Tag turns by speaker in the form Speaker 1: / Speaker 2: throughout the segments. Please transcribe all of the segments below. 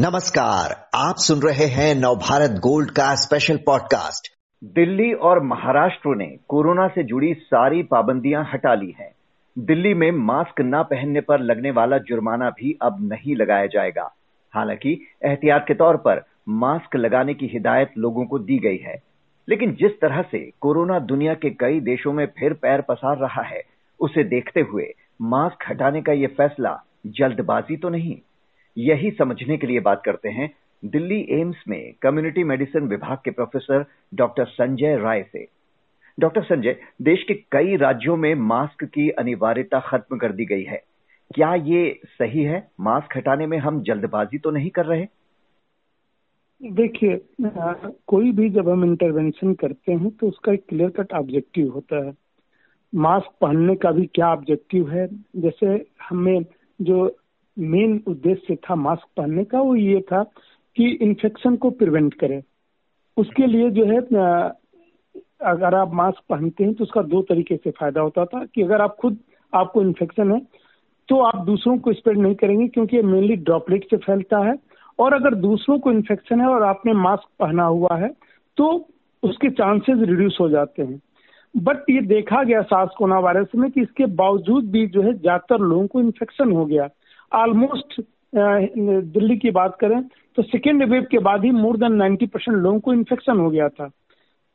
Speaker 1: नमस्कार, आप सुन रहे हैं नवभारत गोल्ड का स्पेशल पॉडकास्ट
Speaker 2: दिल्ली और महाराष्ट्र ने कोरोना से जुड़ी सारी पाबंदियाँ हटा ली हैं। दिल्ली में मास्क न पहनने पर लगने वाला जुर्माना भी अब नहीं लगाया जाएगा। हालाँकि, एहतियात के तौर पर मास्क लगाने की हिदायत लोगों को दी गई है। लेकिन जिस तरह से कोरोना दुनिया के कई देशों में फिर पैर पसार रहा है, उसे देखते हुए मास्क हटाने का ये फैसला जल्दबाजी तो नहीं। यही समझने के लिए बात करते हैं दिल्ली एम्स में कम्युनिटी मेडिसिन विभाग के प्रोफेसर डॉक्टर संजय राय से। डॉक्टर संजय, देश के कई राज्यों में मास्क की अनिवार्यता खत्म कर दी गई है। क्या ये सही है? मास्क हटाने में हम जल्दबाजी तो नहीं कर रहे?
Speaker 3: देखिए कोई भी जब हम इंटरवेंशन करते हैं तो उसका एक क्लियर कट ऑब्जेक्टिव होता है। मास्क पहनने का भी क्या ऑब्जेक्टिव है? जैसे हमें जो मेन उद्देश्य था मास्क पहनने का, वो ये था कि इन्फेक्शन को प्रिवेंट करें। उसके लिए जो है अगर आप मास्क पहनते हैं तो उसका दो तरीके से फ़ायदा होता था कि अगर आप खुद, आपको इन्फेक्शन है तो आप दूसरों को स्प्रेड नहीं करेंगे क्योंकि ये मेनली ड्रॉपलेट से फैलता है। और अगर दूसरों को इन्फेक्शन है और आपने मास्क पहना हुआ है तो उसके चांसेस रिड्यूस हो जाते हैं। बट ये देखा गया सास कोरोना वायरस में कि इसके बावजूद भी जो है, ज़्यादातर लोगों को इन्फेक्शन हो गया। ऑलमोस्ट दिल्ली की बात करें तो सेकेंड वेव के बाद ही मोर देन 90 परसेंट लोगों को इन्फेक्शन हो गया था।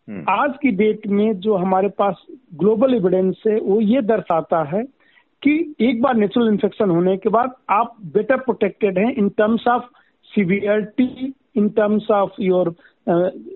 Speaker 3: हम्म। आज की डेट में जो हमारे पास ग्लोबल एविडेंस है वो ये दर्शाता है कि एक बार नेचुरल इन्फेक्शन होने के बाद आप बेटर प्रोटेक्टेड हैं in terms of severity in terms of your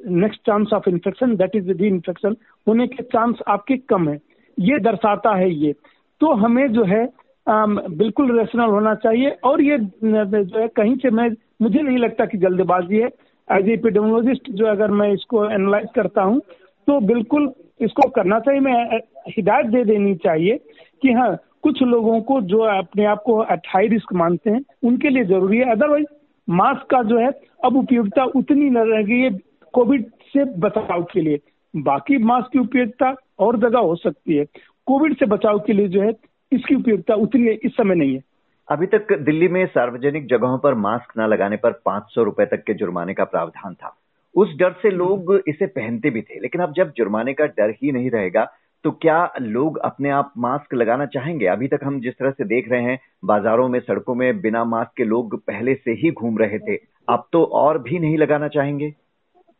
Speaker 3: next chance of infection that is the infection होने के चांस आपके कम है। ये दर्शाता है ये। तो हमें जो है बिल्कुल रेशनल होना चाहिए। और ये, जो है, कहीं से मैं, मुझे नहीं लगता कि जल्दबाजी है। एज एपिडेमोलॉजिस्ट जो अगर मैं इसको एनालाइज करता हूँ तो बिल्कुल इसको करना चाहिए। मैं हिदायत दे देनी चाहिए कि हाँ कुछ लोगों को जो अपने आप को हाई रिस्क मानते हैं, उनके लिए ज़रूरी है। अदरवाइज़ मास्क का जो है, अब उपयोगिता उतनी न रह गई है कोविड से बचाव के लिए। बाकी मास्क की उपयोगिता और जगह हो सकती है। कोविड से बचाव के लिए जो है इसकी उपयोगिता उतनी इस समय नहीं है।
Speaker 2: अभी तक दिल्ली में सार्वजनिक जगहों पर मास्क न लगाने पर पाँच सौ रुपए तक के जुर्माने का प्रावधान था। उस डर से लोग इसे पहनते भी थे, लेकिन अब जब जुर्माने का डर ही नहीं रहेगा तो क्या लोग अपने आप मास्क लगाना चाहेंगे? अभी तक हम जिस तरह से देख रहे हैं, बाजारों में, सड़कों में बिना मास्क के लोग पहले से ही घूम रहे थे, अब तो और भी नहीं लगाना चाहेंगे।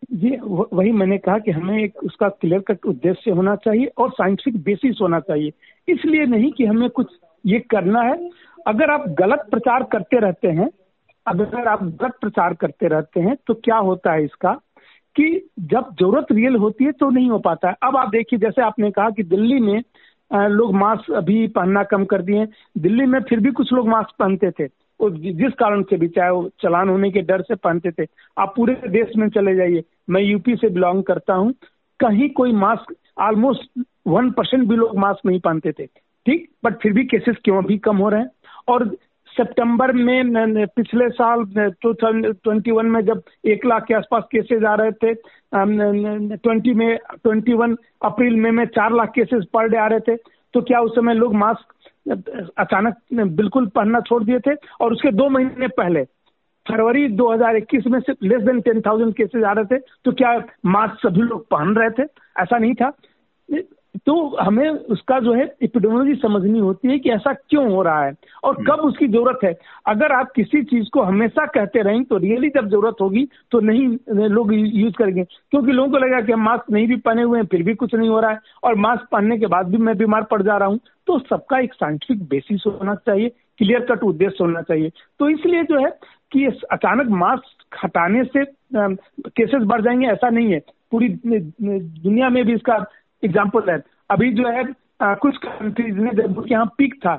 Speaker 3: जी वही मैंने कहा कि हमें एक उसका क्लियर कट उद्देश्य होना चाहिए और साइंटिफिक बेसिस होना चाहिए। इसलिए नहीं कि हमें कुछ ये करना है। अगर आप गलत प्रचार करते रहते हैं, अगर आप गलत प्रचार करते रहते हैं तो क्या होता है इसका? कि जब ज़रूरत रियल होती है तो नहीं हो पाता है। अब आप देखिए, जैसे आपने कहा कि दिल्ली में लोग मास्क अभी पहनना कम कर दिए दिल्ली में फिर भी कुछ लोग मास्क पहनते थे। जिस कारण से भी, चाहे वो चलान होने के डर से पहनते थे, आप पूरे देश में चले जाइए। मैं यूपी से बिलोंग करता हूँ। कहीं कोई मास्क ऑलमोस्ट वन परसेंट भी लोग मास्क नहीं पहनते थे। ठीक? बट फिर भी केसेस क्यों भी कम हो रहे हैं? और सितंबर में पिछले साल टू ट्वेंटी वन में जब एक लाख के आसपास केसेस आ रहे थे ट्वेंटी में ट्वेंटी वन अप्रैल में में चार लाख केसेस पर डे आ रहे थे। तो क्या उस समय लोग मास्क, अचानक बिल्कुल पहनना छोड़ दिए थे? और उसके दो महीने पहले, फरवरी 2021 में सिर्फ़ less than ten thousand cases आ रहे थे तो क्या मास्क सभी लोग पहन रहे थे? ऐसा नहीं था। तो हमें उसका जो है इपिडोलॉजी समझनी होती है कि ऐसा क्यों हो रहा है और हम्म। कब उसकी ज़रूरत है। अगर आप किसी चीज़ को हमेशा कहते रहेंगे तो रियली जब ज़रूरत होगी तो नहीं लोग यूज़ करेंगे। क्योंकि लोगों को लगेगा कि हम मास्क नहीं भी पहने हुए हैं फिर भी कुछ नहीं हो रहा है। और मास्क पहनने के बाद भी मैं बीमार पड़ जा रहा हूँ। तो सबका एक साइंटिफिक बेसिस होना चाहिए क्लियर कट उद्देश्य होना चाहिए। तो इसलिए जो है कि अचानक मास्क हटाने से केसेस बढ़ जाएँगे ऐसा नहीं है। पूरी दुनिया में भी इसका एग्ज़ाम्पल है अभी जो है आ, कुछ कंट्रीज़ में जब यहाँ पीक था।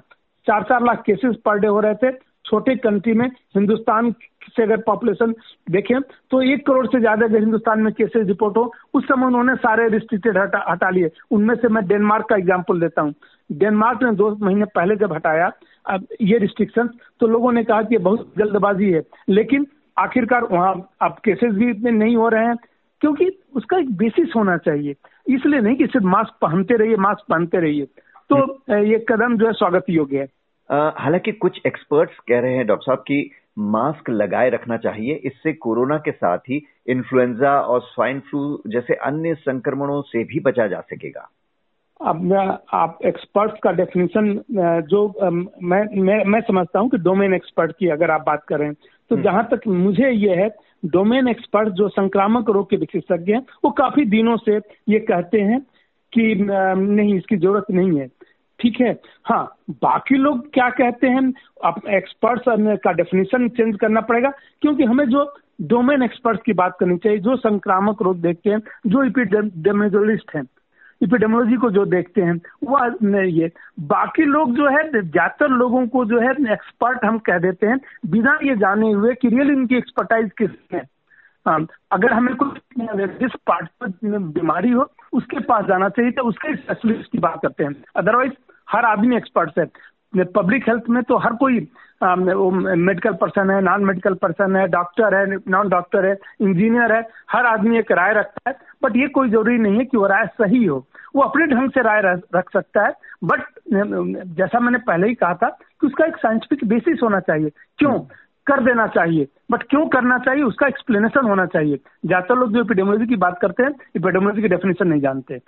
Speaker 3: चार चार लाख केसेस पर डे हो रहे थे। छोटे कंट्री में हिंदुस्तान से अगर पॉपुलेशन देखें तो एक करोड़ से ज़्यादा अगर हिंदुस्तान में केसेस रिपोर्ट हो उस समय उन्होंने सारे रिस्ट्रिक्टेड हटा हटा लिए। उनमें से मैं डेनमार्क का एग्ज़ाम्पल देता हूँ। डेनमार्क ने दो महीने पहले जब हटाया अब ये रिस्ट्रिक्शन तो लोगों ने कहा कि बहुत जल्दबाजी है। लेकिन आखिरकार वहाँ अब केसेस भी इतने नहीं हो रहे हैं। क्योंकि उसका एक बेसिस होना चाहिए। इसलिए नहीं कि सिर्फ़ मास्क पहनते रहिए मास्क पहनते रहिए। तो। ये कदम जो है स्वागत योग्य है।
Speaker 2: हालाँकि कुछ एक्सपर्ट्स कह रहे हैं डॉक्टर साहब कि मास्क लगाए रखना चाहिए। इससे कोरोना के साथ ही इन्फ्लुएंजा और स्वाइन फ्लू जैसे अन्य संक्रमणों से भी बचा जा सकेगा।
Speaker 3: अब आप एक्सपर्ट्स का डेफिनेशन जो मैं मैं मैं समझता हूँ कि डोमेन एक्सपर्ट की अगर आप बात करें तो हम्म। जहाँ तक मुझे ये है डोमेन एक्सपर्ट जो संक्रामक रोग के विशेषज्ञ हैं, वो काफ़ी दिनों से ये कहते हैं कि नहीं, इसकी ज़रूरत नहीं है। ठीक है? हाँ बाकी लोग क्या कहते हैं अब एक्सपर्ट्स का डेफिनेशन चेंज करना पड़ेगा, क्योंकि हमें जो डोमेन एक्सपर्ट्स की बात करनी चाहिए, जो संक्रामक रोग देखते हैं, जो इपिडेमोलॉजिस्ट हैं इपिडेमोलॉजी को जो देखते हैं वो ये बाकी लोग जो है ज़्यादातर लोगों को जो है एक्सपर्ट हम कह देते हैं बिना ये जाने हुए कि रियल इनकी एक्सपर्टाइज किस है। हाँ, अगर हमें कुछ जिस पार्ट पर बीमारी हो उसके पास जाना चाहिए तो उसके स्पेशलिस्ट की बात करते हैं। अदरवाइज़ हर आदमी एक्सपर्ट है। पब्लिक हेल्थ में तो हर कोई मेडिकल पर्सन है नॉन मेडिकल पर्सन है डॉक्टर है नॉन डॉक्टर है इंजीनियर है हर आदमी एक राय रखता है। बट ये कोई ज़रूरी नहीं है कि वो राय सही हो। वो अपने ढंग से राय रख सकता है बट जैसा मैंने पहले ही कहा था कि उसका एक साइंटिफिक बेसिस होना चाहिए। क्यों? कर देना चाहिए। बट क्यों करना चाहिए? उसका एक्सप्लेनेशन होना चाहिए। ज़्यादातर लोग जो एपिडेमोलॉजी की बात करते हैं एपिडेमोलॉजी की डेफिनेशन नहीं जानते।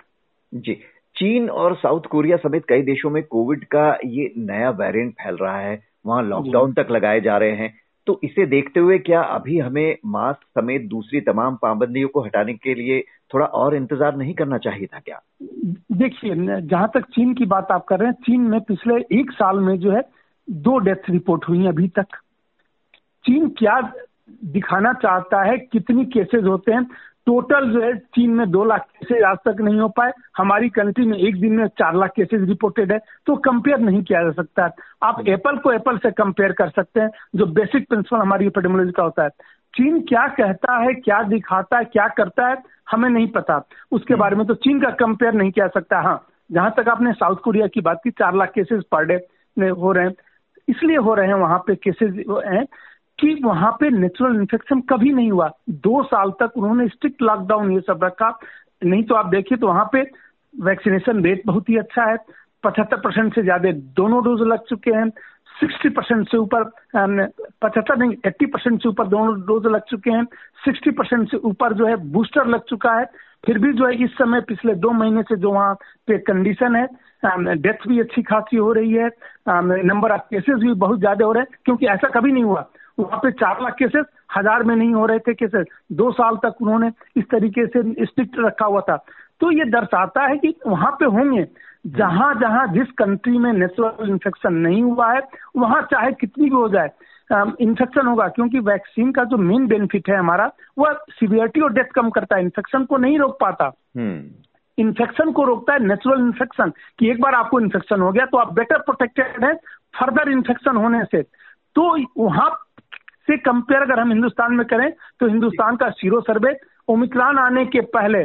Speaker 2: जी। चीन और साउथ कोरिया समेत कई देशों में कोविड का ये नया वेरिएंट फैल रहा है। वहाँ लॉकडाउन तक लगाए जा रहे हैं। तो इसे देखते हुए क्या अभी हमें मास्क समेत दूसरी तमाम पाबंदियों को हटाने के लिए थोड़ा और इंतज़ार नहीं करना चाहिए था क्या?
Speaker 3: देखिए जहाँ तक चीन की बात आप कर रहे हैं चीन में पिछले एक साल में जो है दो डेथ रिपोर्ट हुई अभी तक। चीन क्या दिखाना चाहता है कितनी केसेस होते हैं? टोटल जो है चीन में दो लाख केसेज आज तक नहीं हो पाए। हमारी कंट्री में एक दिन में चार लाख केसेज रिपोर्टेड है। तो कंपेयर नहीं किया जा सकता। आप एप्पल को एप्पल से कंपेयर कर सकते हैं जो बेसिक प्रिंसिपल हमारी एपिडेमोलॉजी का होता है। चीन क्या कहता है क्या दिखाता है क्या करता है हमें नहीं पता। उसके बारे में तो चीन का कंपेयर नहीं किया सकता। हाँ जहाँ तक आपने साउथ कोरिया की बात की चार लाख केसेस पर डे हो रहे हैं। इसलिए हो रहे हैं वहाँ पे केसेस हैं कि वहाँ पे नेचुरल इन्फेक्शन कभी नहीं हुआ। दो साल तक उन्होंने स्ट्रिक्ट लॉकडाउन ये सब रखा। नहीं तो आप देखिए तो वहाँ पे वैक्सीनेशन रेट बहुत ही अच्छा है। पचहत्तर परसेंट से ज़्यादा दोनों डोज लग चुके हैं। सिक्सटी परसेंट से ऊपर पचहत्तर नहीं, एट्टी परसेंट से ऊपर दोनों डोज लग चुके हैं। सिक्सटी परसेंट से ऊपर जो है, बूस्टर लग चुका है। फिर भी जो है, इस समय पिछले दो महीने से जो वहाँ पे कंडीशन है डेथ भी अच्छी खासी हो रही है। नंबर ऑफ़ केसेस भी बहुत ज़्यादा हो रहे हैं, क्योंकि ऐसा कभी नहीं हुआ। वहाँ पे चार लाख केसेस, हज़ार में नहीं हो रहे थे केसेस। दो साल तक उन्होंने इस तरीके से स्ट्रिक्ट रखा हुआ था। तो ये दर्शाता है कि वहाँ पे होंगे। जहाँ जहाँ जिस कंट्री में नेचुरल इन्फेक्शन नहीं हुआ है वहाँ चाहे कितनी भी हो जाए इन्फेक्शन होगा क्योंकि वैक्सीन का जो मेन बेनिफिट है हमारा वह सीवियरिटी और डेथ कम करता है इन्फेक्शन को नहीं रोक पाता इन्फेक्शन हम्म। को रोकता है नेचुरल इन्फेक्शन कि एक बार आपको इन्फेक्शन हो गया तो आप बेटर प्रोटेक्टेड है फर्दर इन्फेक्शन होने से तो वहाँ से कंपेयर अगर हम हिंदुस्तान में करें तो हिंदुस्तान का सीरो सर्वे ओमिक्रॉन आने के पहले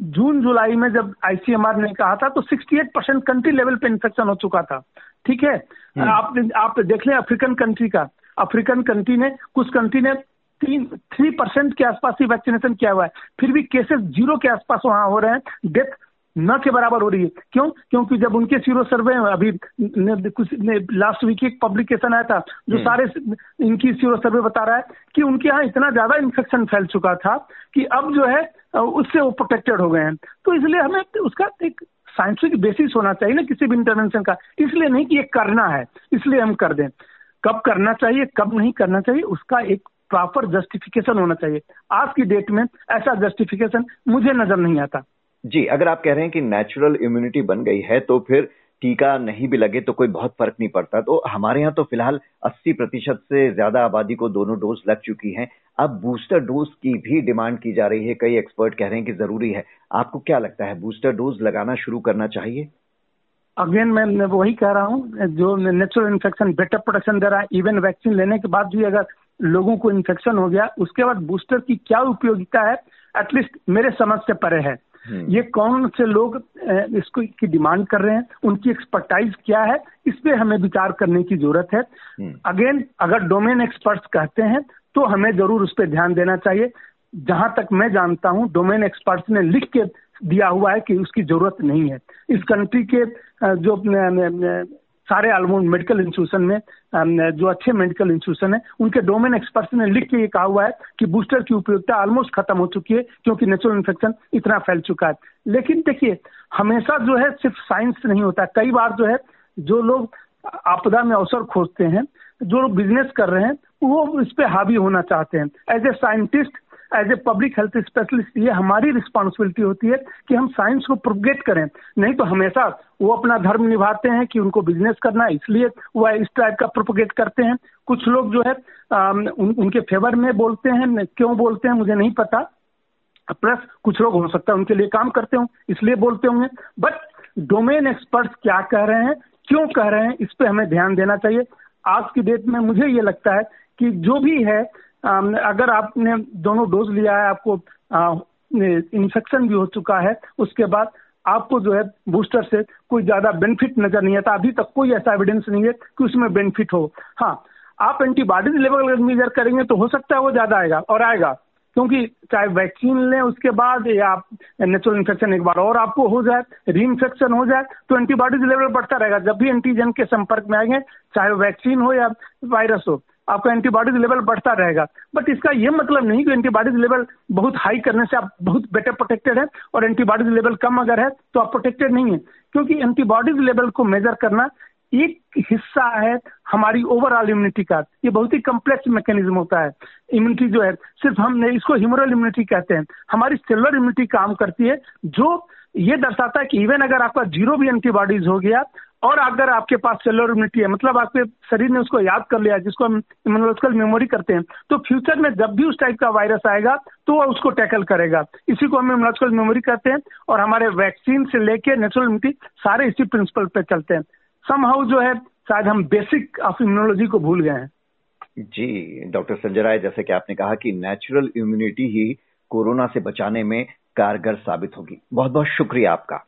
Speaker 3: जून जुलाई में जब आईसीएमआर ने कहा था तो 68 परसेंट कंट्री लेवल पे इन्फेक्शन हो चुका था। ठीक है? हम्म। आप आप देख लें अफ्रीकन कंट्री का। अफ्रीकन कंट्री ने कुछ कंट्री ने तीन थ्री परसेंट के आसपास ही वैक्सीनेशन किया हुआ है। फिर भी केसेस ज़ीरो के आसपास वहाँ हो रहे हैं। डेथ न के बराबर हो रही है। क्यों? क्योंकि जब उनके सीरो सर्वे अभी ने, कुछ ने, लास्ट वीक एक पब्लिकेशन आया था जो हम्म। सारे इनकी सीरो सर्वे बता रहा है कि उनके यहाँ इतना ज़्यादा इन्फेक्शन फैल चुका था कि अब जो है उससे वो प्रोटेक्टेड हो गए हैं। तो इसलिए हमें उसका एक साइंटिफिक बेसिस होना चाहिए ना किसी भी इंटरवेंशन का। इसलिए नहीं कि ये करना है इसलिए हम कर दें। कब करना चाहिए कब नहीं करना चाहिए उसका एक प्रॉपर जस्टिफिकेशन होना चाहिए। आज की डेट में ऐसा जस्टिफिकेशन मुझे नज़र नहीं आता।
Speaker 2: जी, अगर आप कह रहे हैं कि नेचुरल इम्यूनिटी बन गई है तो फिर टीका नहीं भी लगे तो कोई बहुत फ़र्क नहीं पड़ता। तो हमारे यहाँ तो फ़िलहाल 80 प्रतिशत से ज़्यादा आबादी को दोनों डोज लग चुकी हैं। अब बूस्टर डोज की भी डिमांड की जा रही है। कई एक्सपर्ट कह रहे हैं कि ज़रूरी है। आपको क्या लगता है बूस्टर डोज लगाना शुरू करना चाहिए?
Speaker 3: अगेन मैं वही कह रहा हूँ, जो नेचुरल इन्फेक्शन बेटर प्रोटेक्शन दे रहा है इवन वैक्सीन लेने के बाद भी अगर लोगों को इन्फेक्शन हो गया, उसके बाद बूस्टर की क्या उपयोगिता है एटलीस्ट मेरे समझ से परे है। ये कौन से लोग इसको की डिमांड कर रहे हैं उनकी एक्सपर्टाइज क्या है इस पर हमें विचार करने की ज़रूरत है। Again hmm. अगर डोमेन एक्सपर्ट्स कहते हैं तो हमें ज़रूर उस पर ध्यान देना चाहिए। जहाँ तक मैं जानता हूँ डोमेन एक्सपर्ट्स ने लिख के दिया हुआ है कि उसकी ज़रूरत नहीं है। इस कंट्री के जो सारे ऑलमोस्ट मेडिकल इंस्टीट्यूशन में जो अच्छे मेडिकल इंस्टीट्यूशन है, उनके डोमेन एक्सपर्ट्स ने लिख के ये कहा हुआ है कि बूस्टर की उपयोगिता ऑलमोस्ट खत्म हो चुकी है, क्योंकि नेचुरल इन्फेक्शन इतना फैल चुका है। लेकिन देखिए, हमेशा जो है सिर्फ़ साइंस नहीं होता, कई बार जो है, जो लोग आपदा में अवसर खोजते हैं, जो लोग बिज़नेस कर रहे हैं, वो इस पे हावी होना चाहते हैं। As a scientist as a public health specialist ये हमारी रिस्पॉन्सिबिलिटी होती है कि हम साइंस को प्रोपगेट करें। नहीं तो हमेशा वो अपना धर्म निभाते हैं कि उनको बिज़नेस करना है इसलिए वह इस टाइप का प्रोपोगेट करते हैं। कुछ लोग जो है आ, उन, उनके फेवर में बोलते हैं क्यों बोलते हैं मुझे नहीं पता। प्लस कुछ लोग हो सकता है उनके लिए काम करते हों इसलिए बोलते होंगे। बट डोमेन एक्सपर्ट्स क्या कह रहे हैं क्यों कह रहे हैं इस पर हमें ध्यान देना चाहिए। आज की डेट में मुझे ये लगता है कि जो भी है अगर आपने दोनों डोज लिया है, आपको इन्फेक्शन भी हो चुका है, उसके बाद आपको जो है बूस्टर से कोई ज़्यादा बेनिफिट नज़र नहीं आता। अभी तक कोई ऐसा एविडेंस नहीं है कि उसमें बेनिफिट हो। हाँ आप एंटीबॉडीज लेवल अगर मेजर करेंगे तो हो सकता है वो ज़्यादा आएगा और आएगा। क्योंकि चाहे वैक्सीन लें उसके बाद या आप नेचुरल इन्फेक्शन एक बार और आपको हो जाए री इन्फेक्शन हो जाए तो एंटीबॉडीज लेवल बढ़ता रहेगा। जब भी एंटीजन के संपर्क में आएँगे, चाहे वैक्सीन हो या वायरस हो आपका एंटीबॉडीज लेवल बढ़ता रहेगा। बट इसका ये मतलब नहीं कि एंटीबॉडीज लेवल बहुत हाई करने से आप बहुत बेटर प्रोटेक्टेड है और एंटीबॉडीज लेवल कम अगर है तो आप प्रोटेक्टेड नहीं है। क्योंकि एंटीबॉडीज लेवल को मेजर करना एक हिस्सा है हमारी ओवरऑल इम्यूनिटी का। ये बहुत ही कम्प्लेक्स मैकेनिज्म होता है। इम्यूनिटी जो है, सिर्फ़ हम इसको ह्यूमरल इम्यूनिटी कहते हैं। हमारी सेलुलर इम्यूनिटी काम करती है, जो ये दर्शाता है कि इवन अगर आपका ज़ीरो भी एंटीबॉडीज हो गया और अगर आपके पास सेलुलर इम्यूनिटी है मतलब आपके शरीर ने उसको याद कर लिया, जिसको हम इम्यूनोलॉजिकल मेमोरी करते हैं तो फ्यूचर में जब भी उस टाइप का वायरस आएगा तो वो उसको टैकल करेगा। इसी को हम इम्यूनोलॉजिकल मेमोरी करते हैं और हमारे वैक्सीन से लेके नेचुरल इम्यूनिटी सारे इसी प्रिंसिपल पे चलते हैं। समहाउ जो है, शायद हम बेसिक ऑफ़ इम्यूनोलॉजी को भूल गए हैं।
Speaker 2: जी, डॉक्टर संजय राय, जैसे कि आपने कहा कि नेचुरल इम्यूनिटी ही कोरोना से बचाने में कारगर साबित होगी। बहुत बहुत शुक्रिया आपका।